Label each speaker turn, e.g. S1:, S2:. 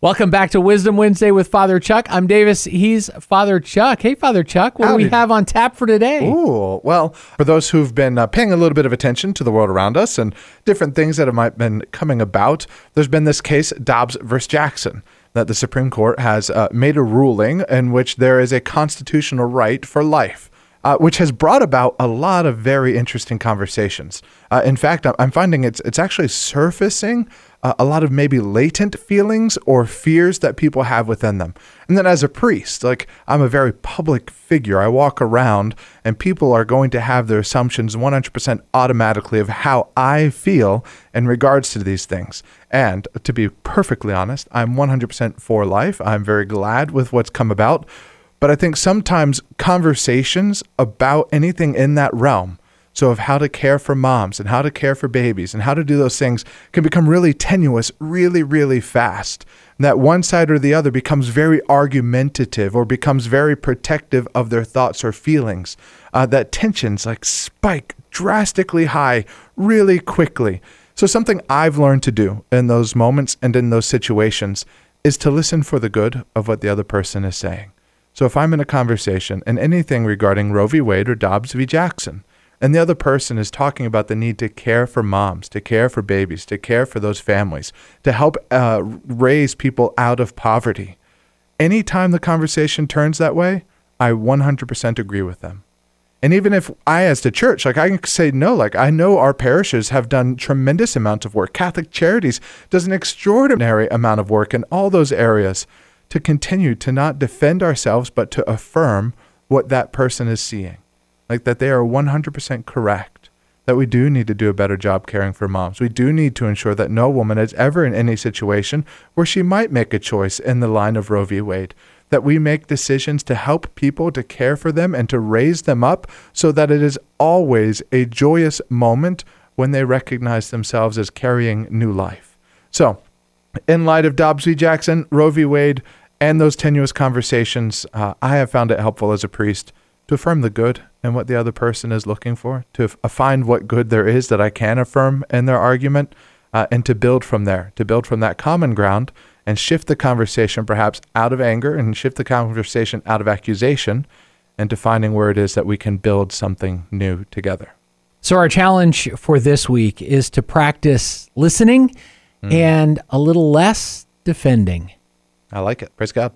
S1: Welcome back to Wisdom Wednesday with Father Chuck. I'm Davis. He's Father Chuck. Hey, Father Chuck, what do we have on tap for today?
S2: Ooh, well, for those who've been uh, paying a little bit of attention to the world around us and different things that have might been coming about, there's been this case Dobbs versus Jackson that the Supreme Court has uh, made a ruling in which there is a constitutional right for life. Uh, which has brought about a lot of very interesting conversations. Uh, in fact, I'm- finding it's it's actually surfacing uh, a lot of maybe latent feelings or fears that people have within them. And then as a priest, like I'm a very public figure. I walk around and people are going to have their assumptions 100% automatically of how I feel in regards to these things. And to be perfectly honest, I'm 100% for life. I'm very glad with what's come about. But I think sometimes conversations about anything in that realm, so of how to care for moms and how to care for babies and how to do those things, can become really tenuous really, really fast. And that one side or the other becomes very argumentative or becomes very protective of their thoughts or feelings. Uh, that tensions like spike drastically high really quickly. So, something I've learned to do in those moments and in those situations is to listen for the good of what the other person is saying. So if I'm in a conversation and anything regarding Roe v. Wade or Dobbs v. Jackson, and the other person is talking about the need to care for moms, to care for babies, to care for those families, to help uh, raise people out of poverty, anytime the conversation turns that way, I 100% agree with them. And even if I, as the church, like I can say no, like I know our parishes have done tremendous amounts of work. Catholic Charities does an extraordinary amount of work in all those areas to continue to not defend ourselves, but to affirm what that person is seeing. Like that they are 100% correct. That we do need to do a better job caring for moms. We do need to ensure that no woman is ever in any situation where she might make a choice in the line of Roe v. Wade. That we make decisions to help people to care for them and to raise them up so that it is always a joyous moment when they recognize themselves as carrying new life. So, in light of Dobbs v. Jackson, Roe v. Wade, and those tenuous conversations, uh, I have found it helpful as a priest to affirm the good and what the other person is looking for, to f- find what good there is that I can affirm in their argument, uh, and to build from there, to build from that common ground and shift the conversation perhaps out of anger and shift the conversation out of accusation and to finding where it is that we can build something new together.
S1: So, our challenge for this week is to practice listening and a little less defending.
S2: I like it. Praise God.